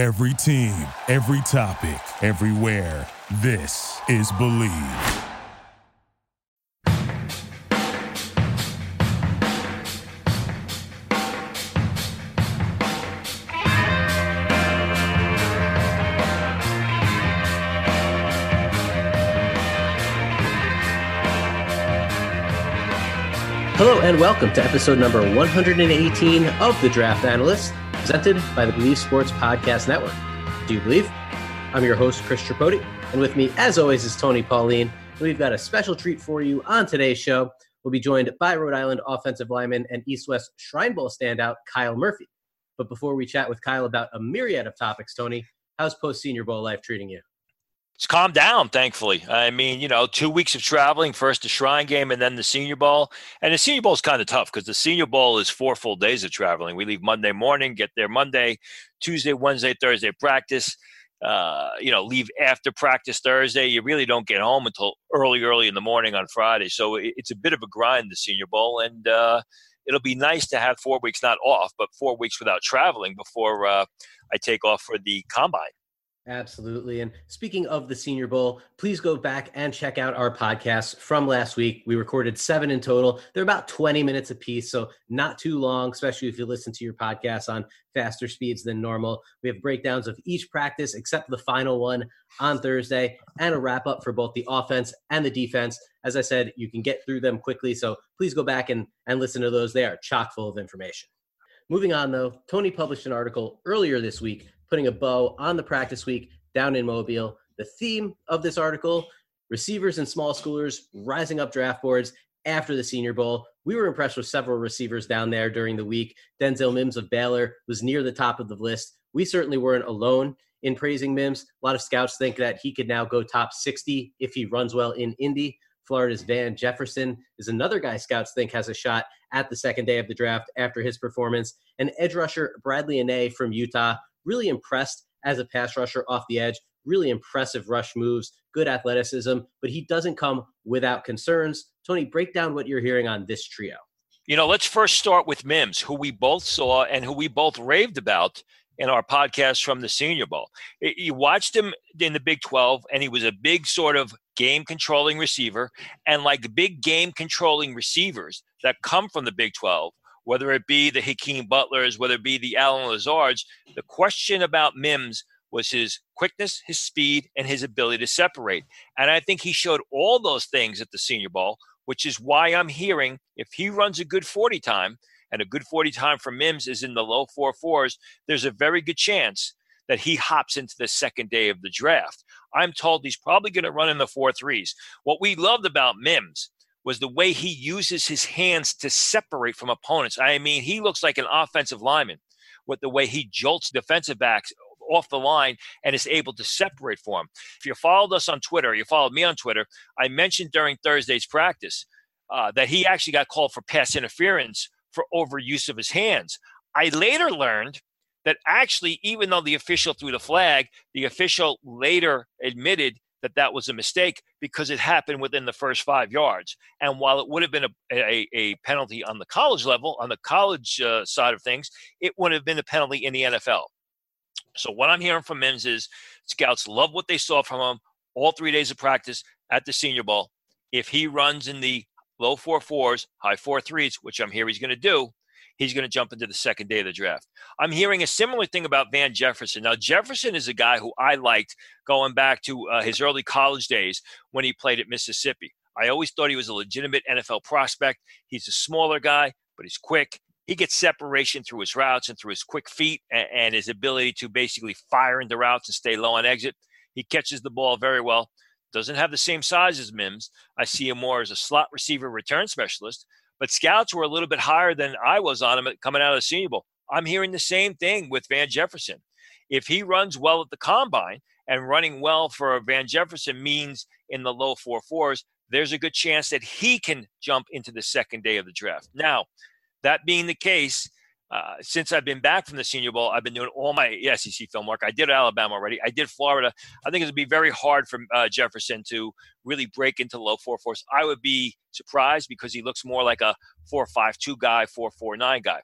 Every team, every topic, everywhere. This is Bleav. Hello and welcome to episode number 118 of The Draft Analyst, presented by the Bleav Sports Podcast Network. Do you believe? I'm your host, Chris Tripodi, and with me, as always, is Tony Pauline. We've got a special treat for you on today's show. We'll be joined by Rhode Island offensive lineman and East West Shrine Bowl standout, Kyle Murphy. But before we chat with Kyle about a myriad of topics, Tony, how's post Senior Bowl life treating you? It's calmed down, thankfully. I mean, you know, two weeks of traveling, first the Shrine game and then the Senior Bowl. And the Senior Bowl is kind of tough because the Senior Bowl is four full days of traveling. We leave Monday morning, get there Monday, Tuesday, Wednesday, Thursday practice. Uh, you know, leave after practice Thursday. You really don't get home until early, early in the morning on Friday. So it's a bit of a grind, the Senior Bowl, and uh, it'll be nice to have four weeks not off, but four weeks without traveling before uh, I take off for the combine. Absolutely. And speaking of the Senior Bowl, please go back and check out our podcasts from last week. We recorded seven in total. They're about 20 minutes apiece, so not too long, especially if you listen to your podcasts on faster speeds than normal. We have breakdowns of each practice except the final one on Thursday and a wrap up for both the offense and the defense. As I said, you can get through them quickly, so please go back and, and listen to those. They are chock full of information. Moving on, though, Tony published an article earlier this week putting a bow on the practice week down in Mobile. The theme of this article receivers and small schoolers rising up draft boards after the Senior Bowl. We were impressed with several receivers down there during the week. Denzel Mims of Baylor was near the top of the list. We certainly weren't alone in praising Mims. A lot of scouts think that he could now go top 60 if he runs well in Indy. Florida's Van Jefferson is another guy scouts think has a shot at the second day of the draft after his performance. And edge rusher Bradley Anae from Utah really impressed as a pass rusher off the edge. Really impressive rush moves, good athleticism, but he doesn't come without concerns. Tony, break down what you're hearing on this trio. You know, let's first start with Mims, who we both saw and who we both raved about in our podcast from the Senior Bowl. You watched him in the Big 12, and he was a big sort of game controlling receiver. And like big game controlling receivers that come from the Big 12, whether it be the Hakeem Butlers, whether it be the Allen Lazards, the question about Mims was his quickness, his speed, and his ability to separate. And I think he showed all those things at the Senior Bowl, which is why I'm hearing if he runs a good 40 time, and a good 40 time for Mims is in the low four fours, there's a very good chance that he hops into the second day of the draft. I'm told he's probably going to run in the four threes. What we loved about Mims was the way he uses his hands to separate from opponents. I mean, he looks like an offensive lineman with the way he jolts defensive backs off the line and is able to separate for him. If you followed us on Twitter, you followed me on Twitter, I mentioned during Thursday's practice uh, that he actually got called for pass interference for overuse of his hands. I later learned that actually, even though the official threw the flag, the official later admitted that that was a mistake because it happened within the first five yards. And while it would have been a, a, a penalty on the college level, on the college uh, side of things, it would have been a penalty in the NFL. So what I'm hearing from Mims is scouts love what they saw from him all three days of practice at the Senior Bowl. If he runs in the low four fours, high four threes, which I'm here he's going to do, he's going to jump into the second day of the draft. I'm hearing a similar thing about Van Jefferson. Now, Jefferson is a guy who I liked going back to uh, his early college days when he played at Mississippi. I always thought he was a legitimate NFL prospect. He's a smaller guy, but he's quick. He gets separation through his routes and through his quick feet and, and his ability to basically fire into routes and stay low on exit. He catches the ball very well. Doesn't have the same size as Mims. I see him more as a slot receiver return specialist, but scouts were a little bit higher than I was on him coming out of the Senior Bowl. I'm hearing the same thing with Van Jefferson. If he runs well at the combine and running well for Van Jefferson means in the low four fours, there's a good chance that he can jump into the second day of the draft. Now, that being the case, uh, since I've been back from the Senior Bowl, I've been doing all my SEC film work. I did Alabama already. I did Florida. I think it would be very hard for uh, Jefferson to really break into low four force. I would be surprised because he looks more like a four five two guy, four four nine guy.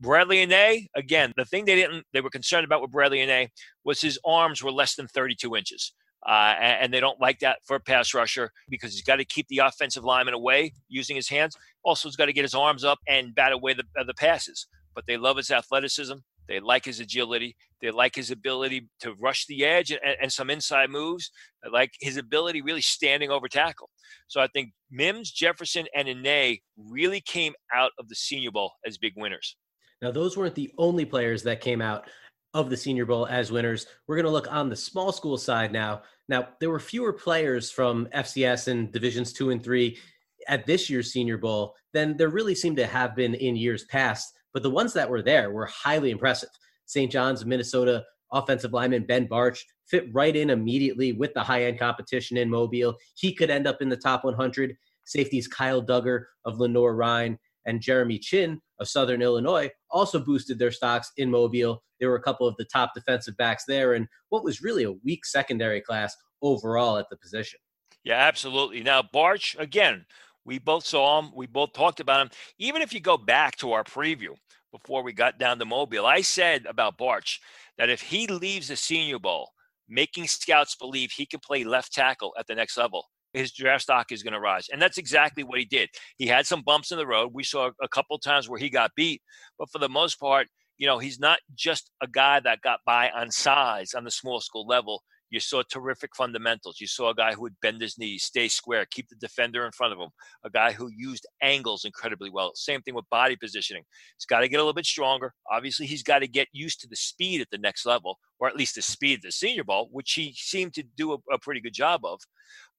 Bradley and Anae, again, the thing they didn't, they were concerned about with Bradley and Anae was his arms were less than 32 inches. Uh, and, and, they don't like that for a pass rusher because he's got to keep the offensive lineman away using his hands. Also, he's got to get his arms up and bat away the, uh, the passes. But they love his athleticism. They like his agility. They like his ability to rush the edge and, and some inside moves. They like his ability really standing over tackle. So I think Mims, Jefferson, and Anae really came out of the Senior Bowl as big winners. Now, those weren't the only players that came out of the Senior Bowl as winners. We're going to look on the small school side now. Now, there were fewer players from FCS and divisions two and three at this year's Senior Bowl than there really seemed to have been in years past. But the ones that were there were highly impressive. St. John's, Minnesota offensive lineman Ben Bartch fit right in immediately with the high end competition in Mobile. He could end up in the top 100. Safeties Kyle Dugger of Lenoir-Rhyne and Jeremy Chinn of Southern Illinois also boosted their stocks in Mobile. There were a couple of the top defensive backs there, and what was really a weak secondary class overall at the position. Yeah, absolutely. Now, Bartch, again, we both saw him. We both talked about him. Even if you go back to our preview before we got down to Mobile, I said about Bartch that if he leaves the Senior Bowl, making scouts believe he can play left tackle at the next level, his draft stock is going to rise. And that's exactly what he did. He had some bumps in the road. We saw a couple times where he got beat, but for the most part, you know, he's not just a guy that got by on size on the small school level. You saw terrific fundamentals. You saw a guy who would bend his knees, stay square, keep the defender in front of him, a guy who used angles incredibly well. Same thing with body positioning. He's got to get a little bit stronger. Obviously, he's got to get used to the speed at the next level, or at least the speed of the Senior Bowl, which he seemed to do a, a pretty good job of.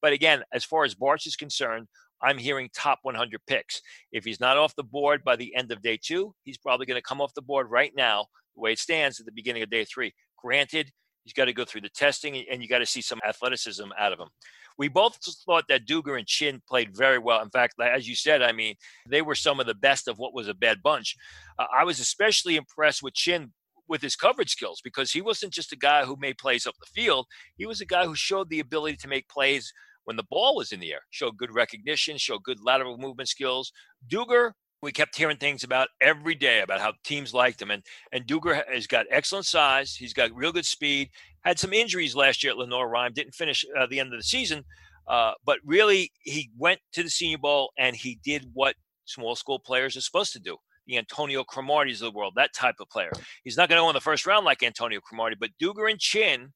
But again, as far as Bartch is concerned, I'm hearing top 100 picks. If he's not off the board by the end of day two, he's probably going to come off the board right now, the way it stands at the beginning of day three. Granted, he's got to go through the testing and you got to see some athleticism out of him. We both thought that Dugger and Chinn played very well. In fact, as you said, I mean, they were some of the best of what was a bad bunch. Uh, I was especially impressed with Chinn with his coverage skills because he wasn't just a guy who made plays up the field. He was a guy who showed the ability to make plays when the ball was in the air, showed good recognition, showed good lateral movement skills. Dugger, we kept hearing things about every day about how teams liked him. And, and Dugger has got excellent size. He's got real good speed. Had some injuries last year at Lenoir-Rhyne, didn't finish uh, the end of the season. Uh, but really, he went to the Senior Bowl and he did what small school players are supposed to do. The Antonio Cromarties of the world, that type of player. He's not going to go in the first round like Antonio Cromartie, but Dugger and Chinn,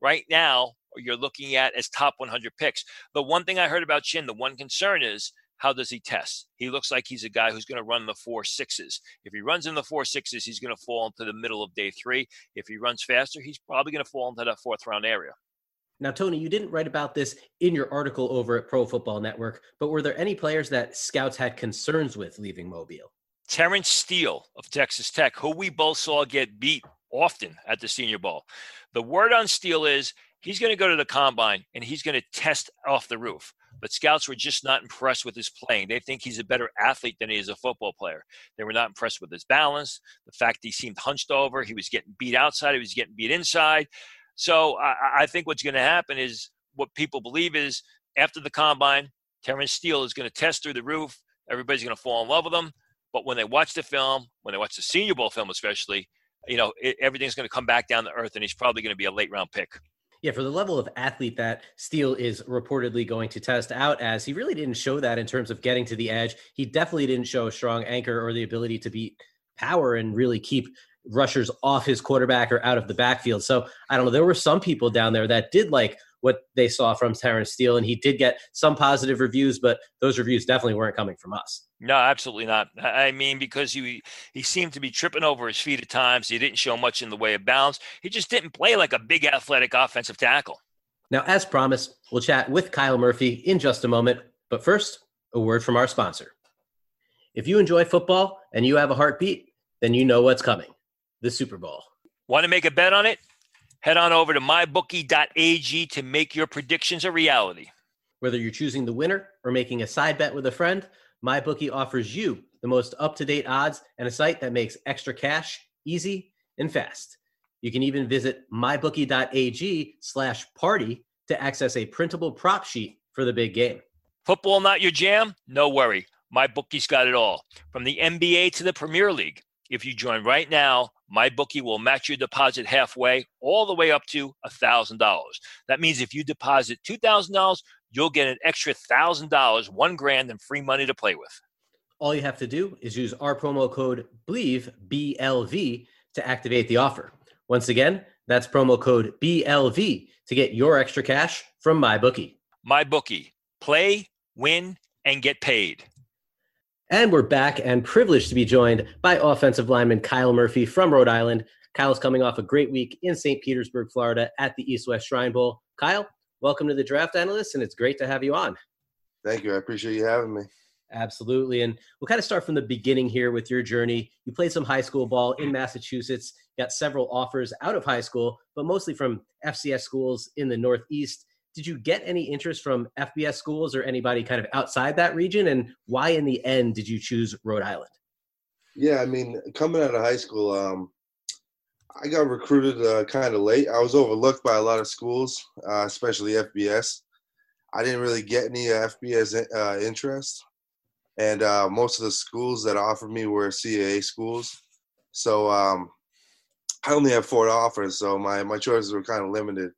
right now you're looking at as top 100 picks. The one thing I heard about Chinn, the one concern is how does he test? He looks like he's a guy who's going to run the four sixes. If he runs in the four sixes, he's going to fall into the middle of day three. If he runs faster, he's probably going to fall into that fourth round area. Now, Tony, you didn't write about this in your article over at Pro Football Network, but were there any players that scouts had concerns with leaving Mobile? Terence Steele of Texas Tech, who we both saw get beat often at the Senior Bowl. The word on Steele is he's going to go to the combine and he's going to test off the roof. But scouts were just not impressed with his playing. They think he's a better athlete than he is a football player. They were not impressed with his balance, the fact he seemed hunched over, he was getting beat outside, he was getting beat inside. So I, I think what's going to happen is what people believe is after the combine, Terence Steele is going to test through the roof. Everybody's going to fall in love with him. But when they watch the film, when they watch the Senior Bowl film, especially, you know, it, everything's going to come back down to earth, and he's probably going to be a late round pick. Yeah, for the level of athlete that Steele is reportedly going to test out as, he really didn't show that in terms of getting to the edge. He definitely didn't show a strong anchor or the ability to beat power and really keep rushers off his quarterback or out of the backfield. So I don't know. There were some people down there that did like what they saw from Terence Steele, and he did get some positive reviews, but those reviews definitely weren't coming from us. No, absolutely not. I mean, because he he seemed to be tripping over his feet at times. He didn't show much in the way of balance. He just didn't play like a big athletic offensive tackle. Now, as promised, we'll chat with Kyle Murphy in just a moment. But first, a word from our sponsor. If you enjoy football and you have a heartbeat, then you know what's coming the Super Bowl. Want to make a bet on it? Head on over to mybookie.ag to make your predictions a reality. Whether you're choosing the winner or making a side bet with a friend, MyBookie offers you the most up to date odds and a site that makes extra cash easy and fast. You can even visit mybookie.ag slash party to access a printable prop sheet for the big game. Football not your jam? No worry. MyBookie's got it all. From the NBA to the Premier League If you join right now, my bookie will match your deposit halfway, all the way up to $1,000. That means if you deposit $2,000, you'll get an extra $1,000, one grand, and free money to play with. All you have to do is use our promo code BLEAV, B L V, to activate the offer. Once again, that's promo code BLV to get your extra cash from MyBookie. MyBookie. Play, win, and get paid. And we're back and privileged to be joined by offensive lineman Kyle Murphy from Rhode Island. Kyle's coming off a great week in St. Petersburg, Florida at the East West Shrine Bowl. Kyle, welcome to the Draft Analyst, and it's great to have you on. Thank you. I appreciate you having me. Absolutely. And we'll kind of start from the beginning here with your journey. You played some high school ball in Massachusetts, got several offers out of high school, but mostly from FCS schools in the Northeast. Did you get any interest from FBS schools or anybody kind of outside that region? And why, in the end, did you choose Rhode Island? Yeah, I mean, coming out of high school, um, I got recruited uh, kind of late. I was overlooked by a lot of schools, uh, especially FBS. I didn't really get any FBS uh, interest and uh, most of the schools that offered me were CAA schools. So um, I only have four offers, so my my choices were kind of limited.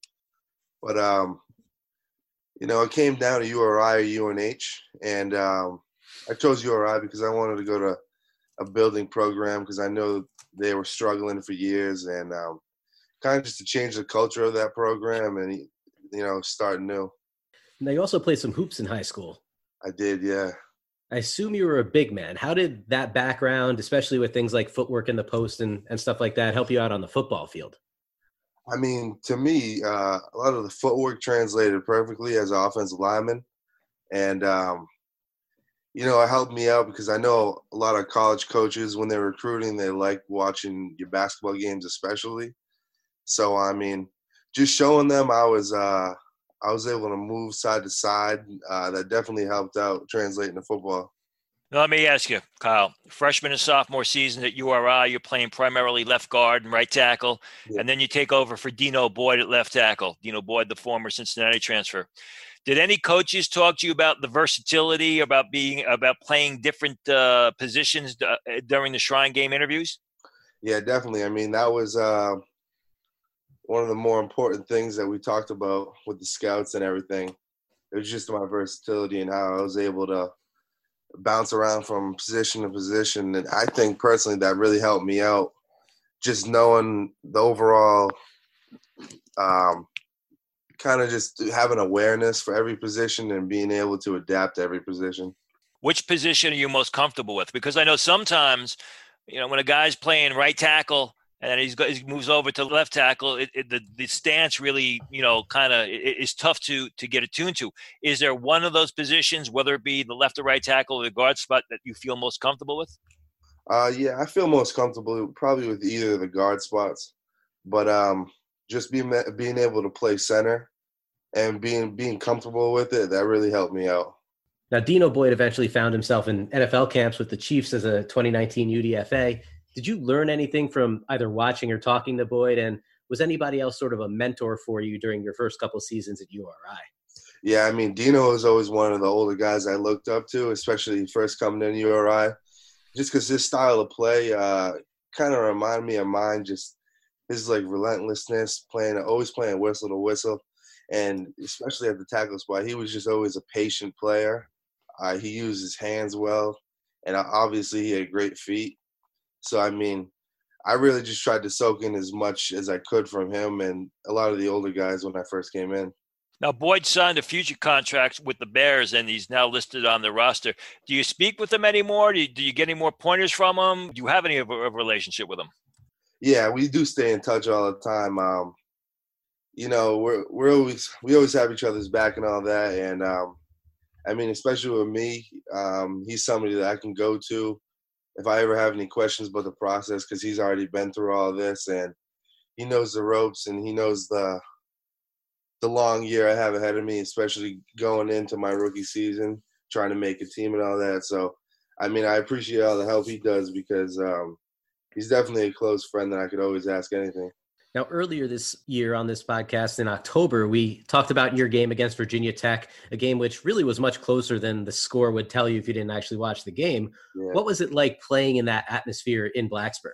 But um, you know, it came down to URI or UNH, and um, I chose URI because I wanted to go to a building program because I know they were struggling for years, and um, kind of just to change the culture of that program and you know start new. Now you also played some hoops in high school. I did, yeah. I assume you were a big man. How did that background, especially with things like footwork in the post and, and stuff like that, help you out on the football field? I mean, to me, uh, a lot of the footwork translated perfectly as an offensive lineman. And, um, you know, it helped me out because I know a lot of college coaches, when they're recruiting, they like watching your basketball games, especially. So, I mean, just showing them I was uh, I was able to move side to side. Uh, that definitely helped out translating to football. Now, let me ask you, Kyle. Freshman and sophomore season at URI, you're playing primarily left guard and right tackle, yeah. and then you take over for Dino Boyd at left tackle. Dino Boyd, the former Cincinnati transfer. Did any coaches talk to you about the versatility, about being, about playing different uh, positions uh, during the Shrine Game interviews? Yeah, definitely. I mean, that was uh, one of the more important things that we talked about with the scouts and everything. It was just my versatility and how I was able to bounce around from position to position. And I think personally that really helped me out. Just knowing the overall, um, kind of just having awareness for every position and being able to adapt to every position. Which position are you most comfortable with? Because I know sometimes, you know, when a guy's playing right tackle, and he's got, he moves over to left tackle. It, it, the the stance really, you know, kind of is tough to to get attuned to. Is there one of those positions, whether it be the left or right tackle or the guard spot, that you feel most comfortable with? Uh, yeah, I feel most comfortable probably with either of the guard spots, but um, just being being able to play center and being being comfortable with it that really helped me out. Now, Dino Boyd eventually found himself in NFL camps with the Chiefs as a 2019 UDFA did you learn anything from either watching or talking to Boyd? And was anybody else sort of a mentor for you during your first couple seasons at URI? Yeah, I mean, Dino was always one of the older guys I looked up to, especially first coming in URI, just because his style of play uh, kind of reminded me of mine. Just his like relentlessness, playing always playing whistle to whistle, and especially at the tackle spot, he was just always a patient player. Uh, he used his hands well, and obviously he had great feet. So I mean, I really just tried to soak in as much as I could from him and a lot of the older guys when I first came in. Now, Boyd signed a future contract with the Bears, and he's now listed on the roster. Do you speak with him anymore? Do you, do you get any more pointers from him? Do you have any of a, a relationship with him? Yeah, we do stay in touch all the time. Um, you know, we're we're always we always have each other's back and all that. And um, I mean, especially with me, um, he's somebody that I can go to if I ever have any questions about the process, because he's already been through all this and he knows the ropes and he knows the the long year I have ahead of me, especially going into my rookie season, trying to make a team and all that. So, I mean, I appreciate all the help he does because um, he's definitely a close friend that I could always ask anything. Now, earlier this year on this podcast in October, we talked about your game against Virginia Tech, a game which really was much closer than the score would tell you if you didn't actually watch the game. Yeah. What was it like playing in that atmosphere in Blacksburg?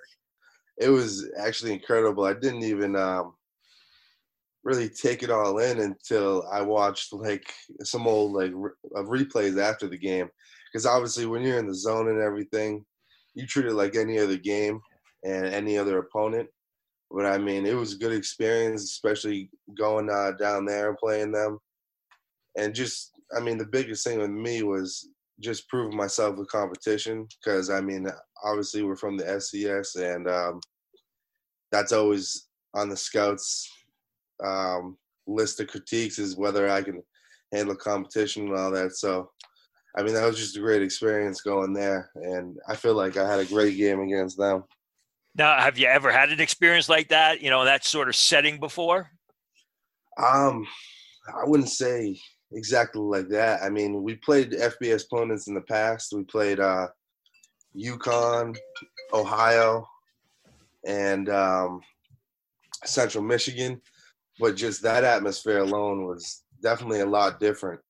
It was actually incredible. I didn't even um, really take it all in until I watched like some old like re- replays after the game. Because obviously, when you're in the zone and everything, you treat it like any other game and any other opponent but I mean, it was a good experience, especially going uh, down there and playing them. And just, I mean, the biggest thing with me was just proving myself with competition because, I mean, obviously we're from the FCS and um, that's always on the scouts um, list of critiques is whether I can handle competition and all that. So, I mean, that was just a great experience going there. And I feel like I had a great game against them. Now, have you ever had an experience like that? You know, that sort of setting before? Um, I wouldn't say exactly like that. I mean, we played FBS opponents in the past. We played uh, UConn, Ohio, and um, Central Michigan, but just that atmosphere alone was definitely a lot different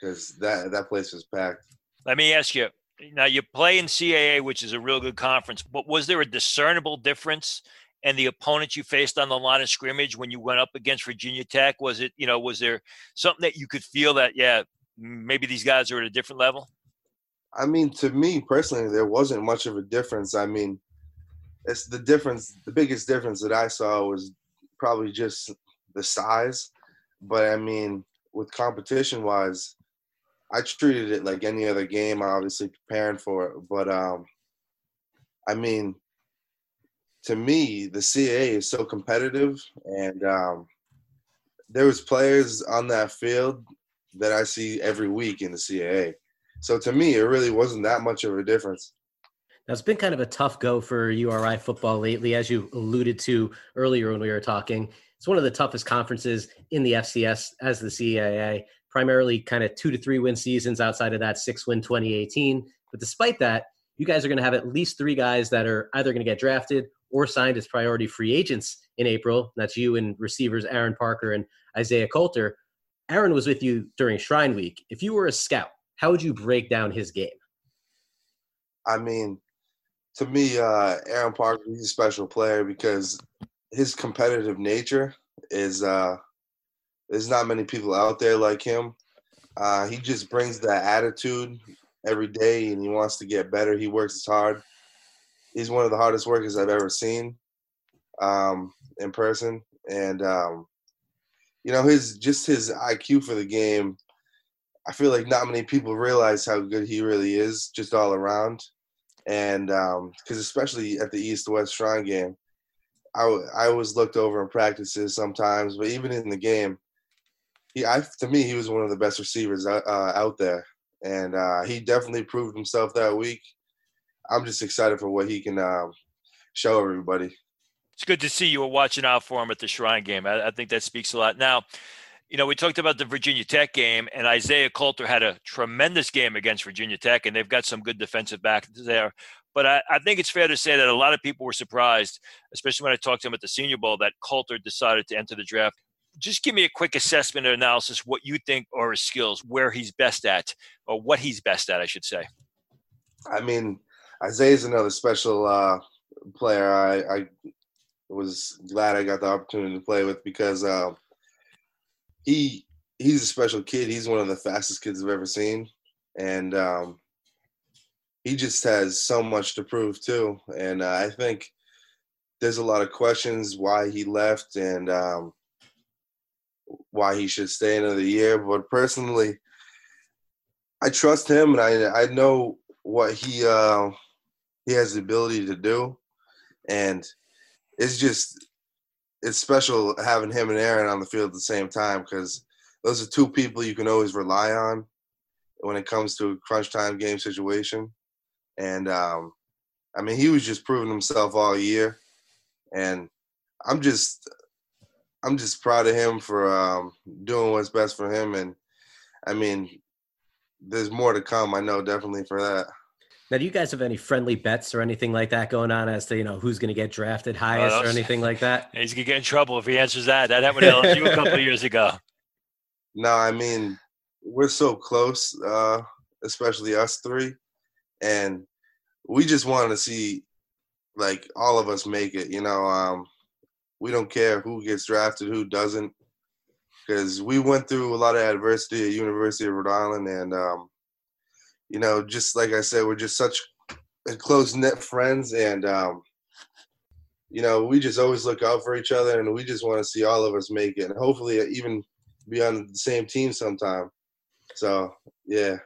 because that that place was packed. Let me ask you: now you play in CAA, which is a real good conference, but was there a discernible difference in the opponents you faced on the line of scrimmage when you went up against Virginia Tech? Was it, you know, was there something that you could feel that, yeah, maybe these guys are at a different level? I mean, to me personally, there wasn't much of a difference. I mean, it's the difference, the biggest difference that I saw was probably just the size. But I mean, with competition wise, I treated it like any other game, obviously preparing for it. But um, I mean, to me, the CAA is so competitive, and um, there was players on that field that I see every week in the CAA. So to me, it really wasn't that much of a difference. Now, it's been kind of a tough go for URI football lately, as you alluded to earlier when we were talking. It's one of the toughest conferences in the FCS as the CAA primarily kind of two to three win seasons outside of that six win 2018. But despite that, you guys are going to have at least three guys that are either going to get drafted or signed as priority free agents in April. That's you and receivers Aaron Parker and Isaiah Coulter. Aaron was with you during Shrine Week. If you were a scout, how would you break down his game? I mean, to me, uh, Aaron Parker, he's a special player because his competitive nature is uh, there's not many people out there like him. Uh, he just brings that attitude every day, and he wants to get better. He works hard. He's one of the hardest workers I've ever seen um, in person, and um, you know his just his IQ for the game. I feel like not many people realize how good he really is, just all around, and because um, especially at the East West Shrine game, I I was looked over in practices sometimes, but even in the game, he, I, to me, he was one of the best receivers uh, uh, out there, and uh, he definitely proved himself that week. I'm just excited for what he can um, show everybody. It's good to see you were watching out for him at the Shrine game. I, I think that speaks a lot. Now, you know, we talked about the Virginia Tech game, and Isaiah Coulter had a tremendous game against Virginia Tech, and they've got some good defensive backs there. But I, I, think it's fair to say that a lot of people were surprised, especially when I talked to him at the Senior Bowl, that Coulter decided to enter the draft just give me a quick assessment or analysis what you think are his skills, where he's best at, or what he's best at, I should say. I mean, Isaiah's another special uh, player. I, I, was glad I got the opportunity to play with because uh, he he's a special kid. He's one of the fastest kids I've ever seen, and um, he just has so much to prove too. And uh, I think there's a lot of questions why he left, and um, why he should stay another year. But personally, I trust him, and I I know what he uh, he has the ability to do, and it's just it's special having him and Aaron on the field at the same time because those are two people you can always rely on when it comes to a crunch time game situation. And um, I mean, he was just proving himself all year, and I'm just I'm just proud of him for um, doing what's best for him, and I mean, there's more to come. I know definitely for that. Now, do you guys have any friendly bets or anything like that going on as to you know who's going to get drafted highest or anything like that? He's gonna get in trouble if he answers that. That happened to LSU a couple of years ago. No, I mean we're so close, uh, especially us three, and we just want to see like all of us make it. You know, um, we don't care who gets drafted, who doesn't, because we went through a lot of adversity at University of Rhode Island, and um, you know, just like I said, we're just such close knit friends, and um, you know, we just always look out for each other, and we just want to see all of us make it, and hopefully even be on the same team sometime. So yeah.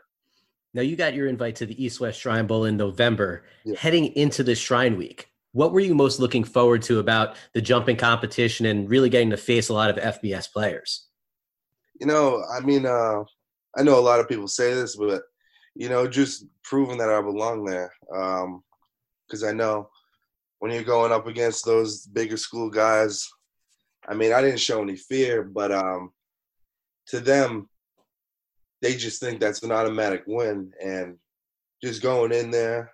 Now you got your invite to the East West Shrine Bowl in November. Yeah. Heading into the Shrine Week, what were you most looking forward to about the jumping competition and really getting to face a lot of FBS players? You know, I mean, uh, I know a lot of people say this, but you know, just proving that I belong there. Because I know when you're going up against those bigger school guys, I mean, I didn't show any fear, but um, to them, they just think that's an automatic win. And just going in there,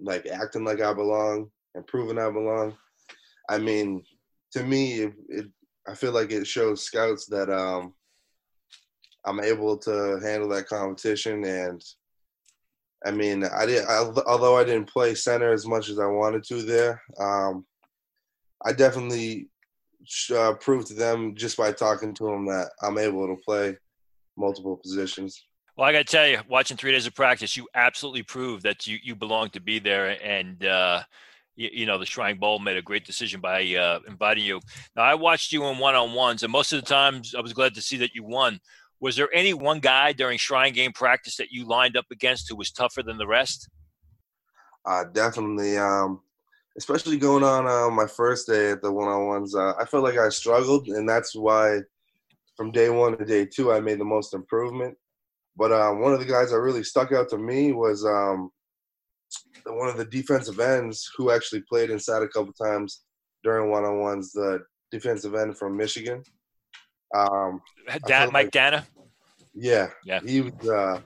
like acting like I belong and proving I belong. I mean, to me, it, it I feel like it shows scouts that um, I'm able to handle that competition. And I mean, I did. I, although I didn't play center as much as I wanted to there, um, I definitely uh, proved to them just by talking to them that I'm able to play multiple positions. Well, I got to tell you, watching three days of practice, you absolutely proved that you you belong to be there, and uh, you, you, know the Shrine Bowl made a great decision by uh, inviting you. Now, I watched you in one on ones, and most of the times, I was glad to see that you won. Was there any one guy during Shrine game practice that you lined up against who was tougher than the rest? Uh, definitely. Um, especially going on uh, my first day at the one on ones, uh, I felt like I struggled, and that's why from day one to day two, I made the most improvement. But um, one of the guys that really stuck out to me was um, one of the defensive ends who actually played inside a couple times during one on ones, the defensive end from Michigan. Um, Dan, Mike like, Danna? Yeah. Yeah. He was, uh,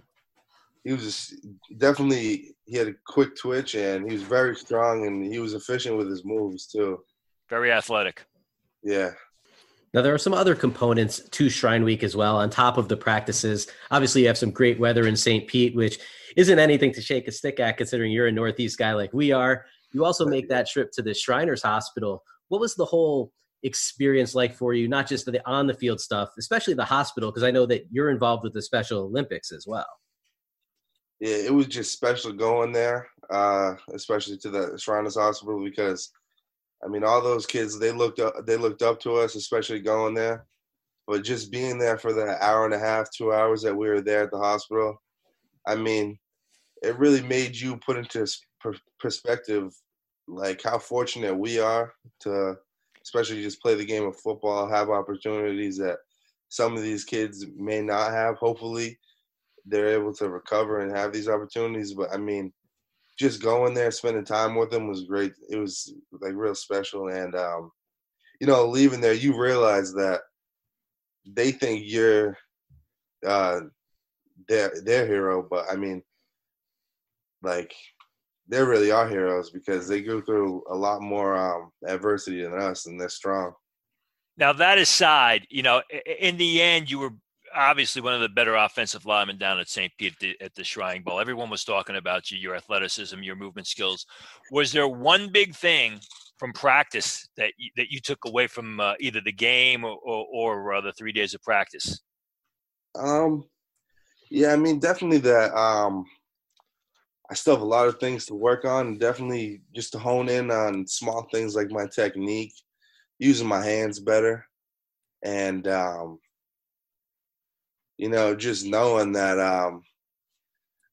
he was just definitely, he had a quick twitch and he was very strong and he was efficient with his moves too. Very athletic. Yeah. Now, there are some other components to Shrine Week as well, on top of the practices. Obviously, you have some great weather in St. Pete, which isn't anything to shake a stick at considering you're a Northeast guy like we are. You also make that trip to the Shriners Hospital. What was the whole experience like for you, not just the on the field stuff, especially the hospital, because I know that you're involved with the Special Olympics as well. Yeah, it was just special going there, uh, especially to the Shriners Hospital because I mean, all those kids they looked up they looked up to us, especially going there. But just being there for the hour and a half, two hours that we were there at the hospital, I mean, it really made you put into perspective like how fortunate we are to especially just play the game of football, have opportunities that some of these kids may not have. Hopefully, they're able to recover and have these opportunities. But I mean, just going there, spending time with them was great. It was like real special, and um, you know, leaving there, you realize that they think you're uh, their their hero, but I mean, like they really are heroes because they go through a lot more um, adversity than us, and they're strong. Now that aside, you know, in the end, you were obviously one of the better offensive linemen down at St. Pete at the, at the Shrine Bowl. Everyone was talking about you, your athleticism, your movement skills. Was there one big thing from practice that you, that you took away from uh, either the game or, or, or uh, the three days of practice? Um, yeah, I mean, definitely that. Um, I still have a lot of things to work on. Definitely just to hone in on small things like my technique, using my hands better, and um, you know, just knowing that, um,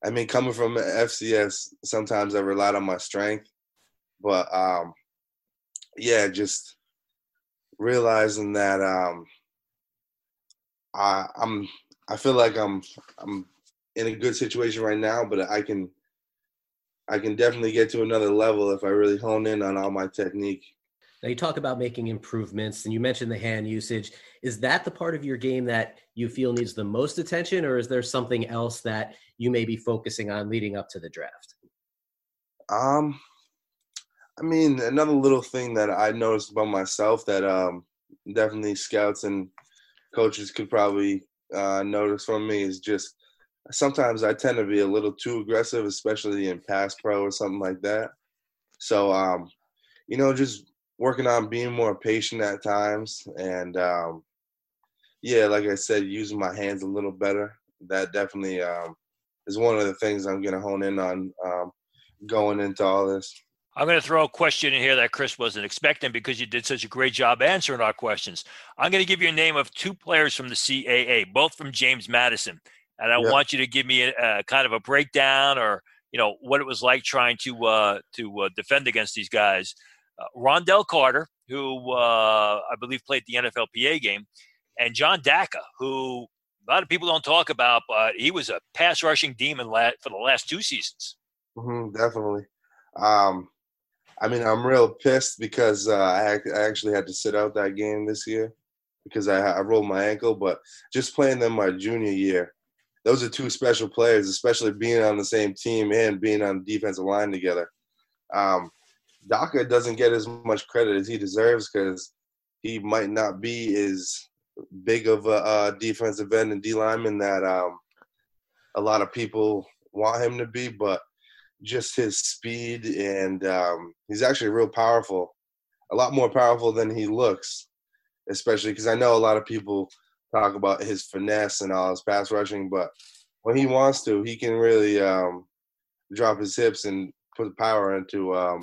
I mean, coming from FCS, sometimes I relied on my strength, but um, yeah, just realizing that um, I, I'm, I feel like I'm, I'm in a good situation right now, but I can, I can definitely get to another level if I really hone in on all my technique. Now you talk about making improvements and you mentioned the hand usage. Is that the part of your game that you feel needs the most attention or is there something else that you may be focusing on leading up to the draft? Um I mean, another little thing that I noticed about myself that um definitely scouts and coaches could probably uh, notice from me is just sometimes I tend to be a little too aggressive, especially in pass pro or something like that. So, um, you know, just working on being more patient at times, and um, yeah, like I said, using my hands a little better. That definitely um, is one of the things I'm gonna hone in on um, going into all this. I'm going to throw a question in here that Chris wasn't expecting because you did such a great job answering our questions. I'm going to give you a name of two players from the CAA, both from James Madison, and I want you to give me a, a, kind of a breakdown or you know what it was like trying to uh, to uh, defend against these guys. Uh, Ron'Dell Carter, who uh, I believe played the NFLPA game, and John Daka, who a lot of people don't talk about, but he was a pass rushing demon for the last two seasons. Mm-hmm, definitely. Um, I mean, I'm real pissed because uh, I, I actually had to sit out that game this year because I, I rolled my ankle. But just playing them my junior year, those are two special players, especially being on the same team and being on the defensive line together. Um, Daka doesn't get as much credit as he deserves because he might not be as big of a, defensive end and D lineman that um, a lot of people want him to be, but just his speed and um, he's actually real powerful, a lot more powerful than he looks. Especially because I know a lot of people talk about his finesse and all his pass rushing, but when he wants to, he can really um, drop his hips and put power into, um,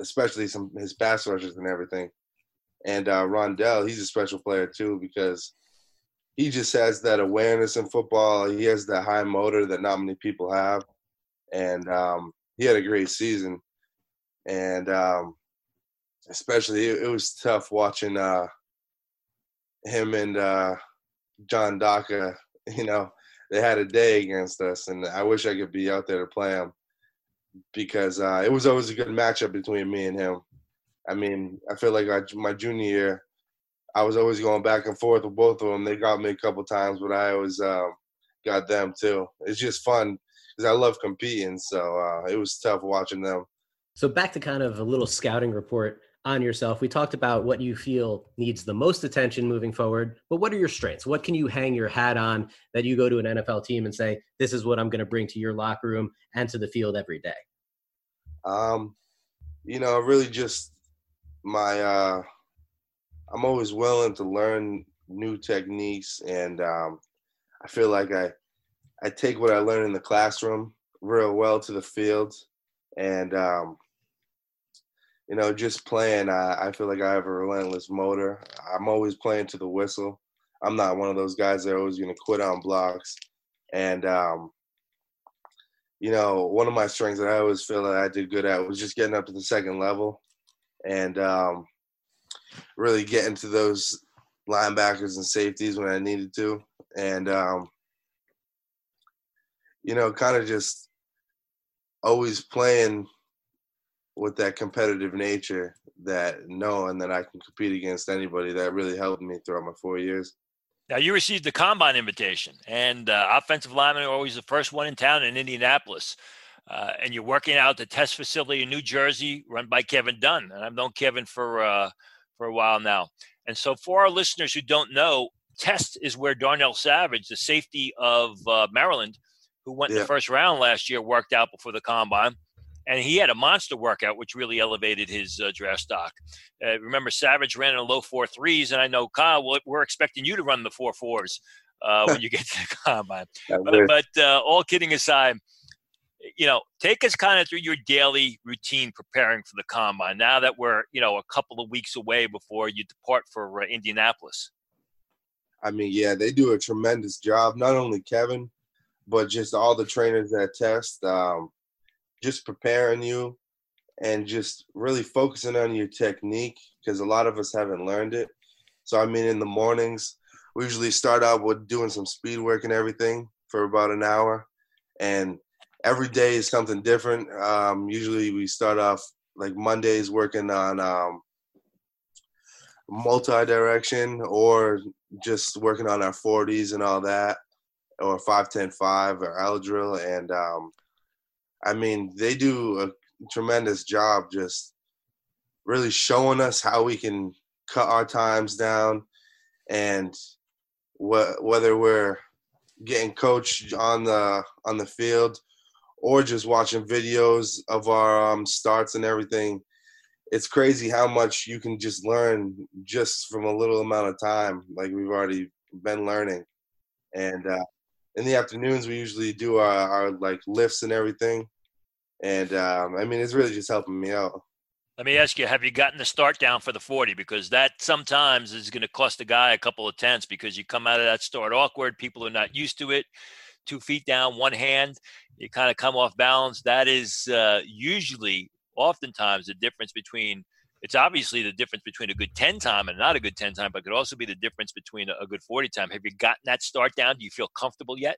especially some his pass rushes and everything. And uh, Ron'Dell, he's a special player too because he just has that awareness in football. He has that high motor that not many people have and um, he had a great season. And um, especially, it, it, was tough watching uh, him and uh, John Daka. You know, they had a day against us, and I wish I could be out there to play him because uh, it was always a good matchup between me and him. I mean, I feel like I, my junior year, I was always going back and forth with both of them. They got me a couple times, but I always uh, got them too. It's just fun because I love competing. So uh, it was tough watching them. So back to kind of a little scouting report on yourself. We talked about what you feel needs the most attention moving forward, but what are your strengths? What can you hang your hat on that you go to an NFL team and say, this is what I'm going to bring to your locker room and to the field every day? Um, you know, really just my, uh, I'm always willing to learn new techniques and um, I feel like I, I take what I learn in the classroom real well to the field, and um, you know, just playing, I, I feel like I have a relentless motor. I'm always playing to the whistle. I'm not one of those guys that are always going to quit on blocks. And, um, you know, one of my strengths that I always feel that I did good at was just getting up to the second level and um, really getting to those linebackers and safeties when I needed to. And, um, you know, kind of just always playing with that competitive nature that knowing that I can compete against anybody that really helped me throughout my four years. Now you received the combine invitation, and uh, offensive linemen are always the first one in town in Indianapolis. Uh, and you're working out the test facility in New Jersey, run by Kevin Dunn, and I've known Kevin for uh, for a while now. And so, for our listeners who don't know, test is where Darnell Savage, the safety of uh, Maryland, who went yeah. in the first round last year, worked out before the combine. And he had a monster workout, which really elevated his uh, draft stock. Uh, remember, Savage ran in the low four threes, and I know Kyle, we're expecting you to run the four fours uh, when you get to the combine. but, but uh, all kidding aside, you know, take us kind of through your daily routine preparing for the combine. Now that we're, you know, a couple of weeks away before you depart for uh, Indianapolis. I mean, yeah, they do a tremendous job. Not only Kevin, but just all the trainers that test, um, just preparing you and just really focusing on your technique because a lot of us haven't learned it. So, I mean, in the mornings, we usually start out with doing some speed work and everything for about an hour. And every day is something different. Um, usually we start off like Mondays working on um, multi-direction or just working on our 40s and all that, or 5-10-5 or L-drill. And um, I mean, they do a tremendous job just really showing us how we can cut our times down and wh- whether we're getting coached on the on the field or just watching videos of our um, starts and everything it's crazy how much you can just learn just from a little amount of time like we've already been learning. And uh, in the afternoons we usually do our, our like lifts and everything and um, i mean it's really just helping me out let me ask you, have you gotten the start down for the 40? Because that sometimes is going to cost a guy a couple of tenths because you come out of that start awkward. People are not used to it. Two feet down, one hand, you kind of come off balance. That is uh, usually, oftentimes, the difference between it's obviously the difference between a good 10 time and not a good 10 time, but it could also be the difference between a good 40 time. Have you gotten that start down? Do you feel comfortable yet?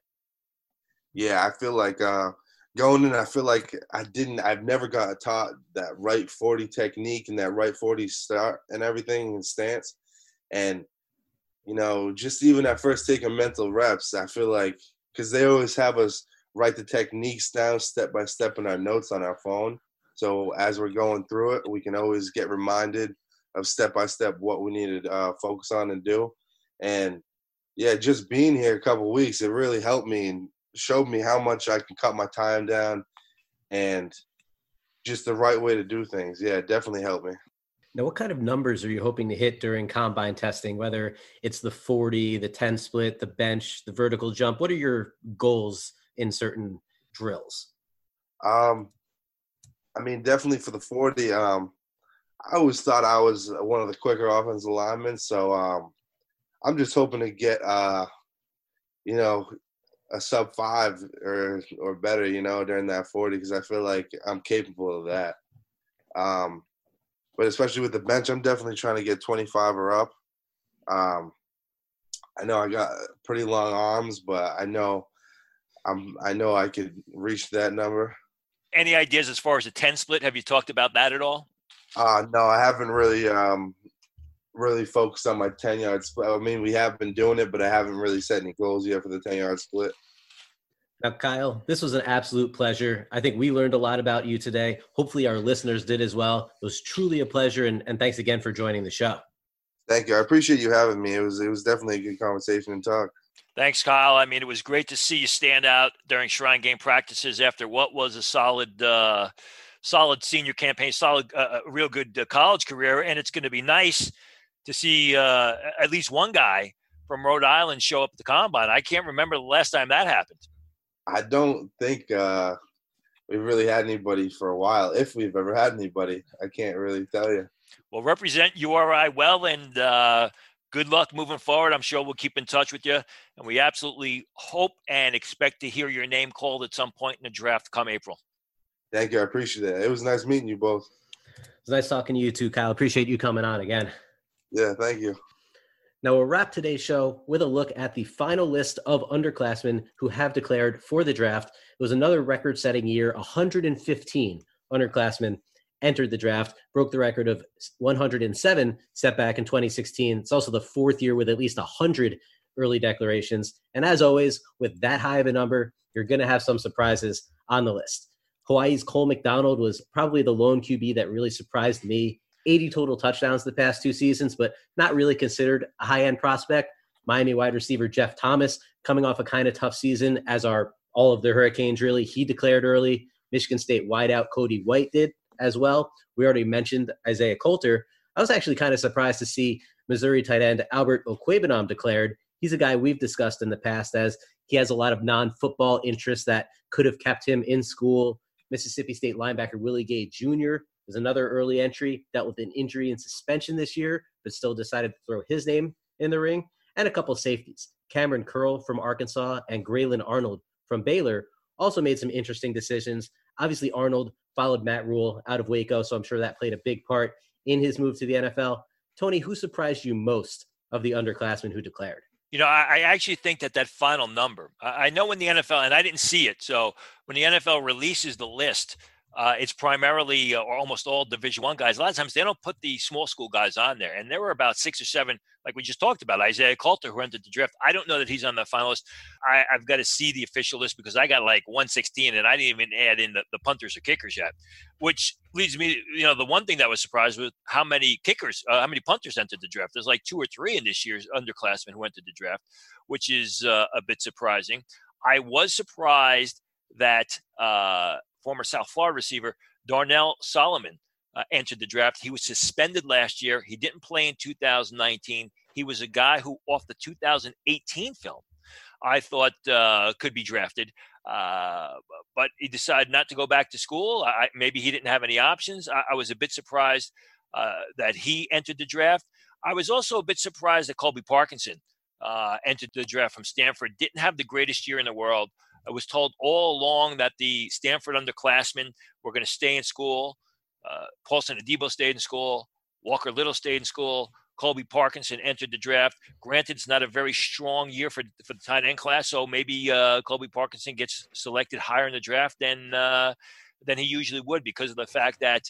Yeah, I feel like uh, going in, I feel like I didn't, I've never got taught that right 40 technique and that right 40 start and everything and stance. And, you know, just even at first taking mental reps, I feel like, because they always have us write the techniques down step by step in our notes on our phone. So as we're going through it, we can always get reminded of step by step what we need to uh, focus on and do. And yeah, just being here a couple weeks, it really helped me and showed me how much I can cut my time down and just the right way to do things. Yeah, it definitely helped me. Now, what kind of numbers are you hoping to hit during combine testing? Whether it's the 40, the 10 split, the bench, the vertical jump, what are your goals in certain drills? Um, I mean, definitely for the 40, um, I always thought I was one of the quicker offensive linemen. So um, I'm just hoping to get, uh, you know, a sub five or or better, you know, during that forty because I feel like I'm capable of that. Um, but especially with the bench, I'm definitely trying to get 25 or up. Um, I know I got pretty long arms, but I know I'm I know I could reach that number. Any ideas as far as a 10 split? Have you talked about that at all? Uh, no, I haven't really um, really focused on my 10 yard split. I mean, we have been doing it, but I haven't really set any goals yet for the 10 yard split. Now, Kyle, this was an absolute pleasure. I think we learned a lot about you today. Hopefully, our listeners did as well. It was truly a pleasure, and, and thanks again for joining the show. Thank you. I appreciate you having me. It was it was definitely a good conversation and talk. Thanks, Kyle. I mean, it was great to see you stand out during Shrine Game practices after what was a solid, uh, solid senior campaign, solid, uh, uh real good uh, college career, and it's going to be nice to see uh, at least one guy from Rhode Island show up at the combine. I can't remember the last time that happened. I don't think uh, we've really had anybody for a while. If we've ever had anybody, I can't really tell you. Well, represent URI well, and uh, good luck moving forward. I'm sure we'll keep in touch with you, and we absolutely hope and expect to hear your name called at some point in the draft come April. Thank you. I appreciate it. It was nice meeting you both. It was nice talking to you too, Kyle. Appreciate you coming on again. Yeah, thank you. Now we'll wrap today's show with a look at the final list of underclassmen who have declared for the draft. It was another record setting year. 115 underclassmen entered the draft, broke the record of 107 set back in 2016. It's also the fourth year with at least 100 early declarations. And as always, with that high of a number, you're going to have some surprises on the list. Hawaii's Cole McDonald was probably the lone QB that really surprised me 80 total touchdowns the past two seasons, but not really considered a high end prospect. Miami wide receiver Jeff Thomas coming off a kind of tough season, as are all of the Hurricanes, really. He declared early. Michigan State wideout Cody White did as well. We already mentioned Isaiah Coulter. I was actually kind of surprised to see Missouri tight end Albert Okwuegbunam declared. He's a guy we've discussed in the past as he has a lot of non football interests that could have kept him in school. Mississippi State linebacker Willie Gay Jr was another early entry, dealt with an injury and suspension this year, but still decided to throw his name in the ring. And a couple safeties. Kamren Curl from Arkansas and Grayland Arnold from Baylor also made some interesting decisions. Obviously, Arnold followed Matt Rhule out of Waco, so I'm sure that played a big part in his move to the NFL. Tony, who surprised you most of the underclassmen who declared? You know, I, I actually think that that final number, I, I know when the NFL, and I didn't see it, so when the NFL releases the list, uh, it's primarily uh, or almost all Division One guys. A lot of times they don't put the small school guys on there, and there were about six or seven, like we just talked about, Isaiah Coulter who entered the draft. I don't know that he's on the finalist. I, have got to see the official list because I got like 116, and I didn't even add in the, the punters or kickers yet. Which leads me, you know, the one thing that was surprised with how many kickers, uh, how many punters entered the draft. There's like two or three in this year's underclassmen who entered the draft, which is uh, a bit surprising. I was surprised that uh, former South Florida receiver Darnell Salomon uh, entered the draft. He was suspended last year. He didn't play in 2019. He was a guy who, off the 2018 film, I thought uh, could be drafted. Uh, but he decided not to go back to school. I, maybe he didn't have any options. I, I was a bit surprised uh, that he entered the draft. I was also a bit surprised that Colby Parkinson uh, entered the draft from Stanford. Didn't have the greatest year in the world. I was told all along that the Stanford underclassmen were going to stay in school. Uh, Paulson Adebo stayed in school. Walker Little stayed in school. Colby Parkinson entered the draft. Granted, it's not a very strong year for, for the tight end class, so maybe uh, Colby Parkinson gets selected higher in the draft than uh, than he usually would because of the fact that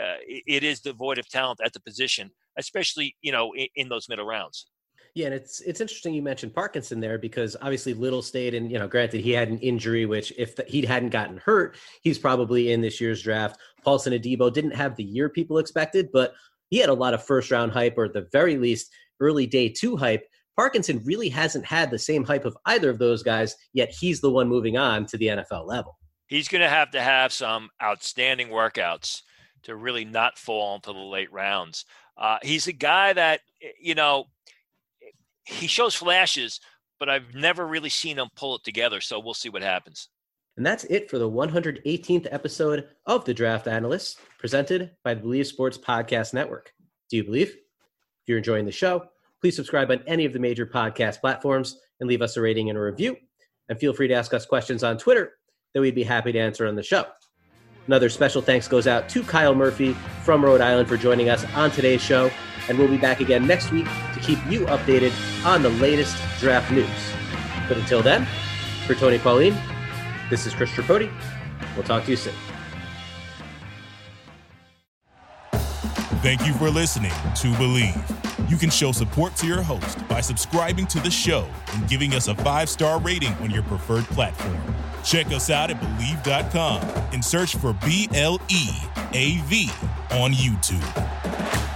uh, it, is devoid of talent at the position, especially you know in, in those middle rounds. Yeah, and it's it's interesting you mentioned Parkinson there because obviously Little stayed, and you know, granted he had an injury, which if the, he hadn't gotten hurt, he's probably in this year's draft. Paulson Adebo didn't have the year people expected, but he had a lot of first round hype, or at the very least, early day two hype. Parkinson really hasn't had the same hype of either of those guys, yet he's the one moving on to the NFL level. He's going to have to have some outstanding workouts to really not fall into the late rounds. Uh, he's a guy that, you know, he shows flashes, but I've never really seen him pull it together. So we'll see what happens. And that's it for the 118th episode of The Draft Analysts, presented by the Bleav Sports Podcast Network. Do you believe? If you're enjoying the show, please subscribe on any of the major podcast platforms and leave us a rating and a review. And feel free to ask us questions on Twitter that we'd be happy to answer on the show. Another special thanks goes out to Kyle Murphy from Rhode Island for joining us on today's show and we'll be back again next week to keep you updated on the latest draft news. But until then, for Tony Pauline, this is Chris Tripodi. We'll talk to you soon. Thank you for listening to Bleav. You can show support to your host by subscribing to the show and giving us a five star rating on your preferred platform. Check us out at Bleav.com and search for B L E A V on YouTube.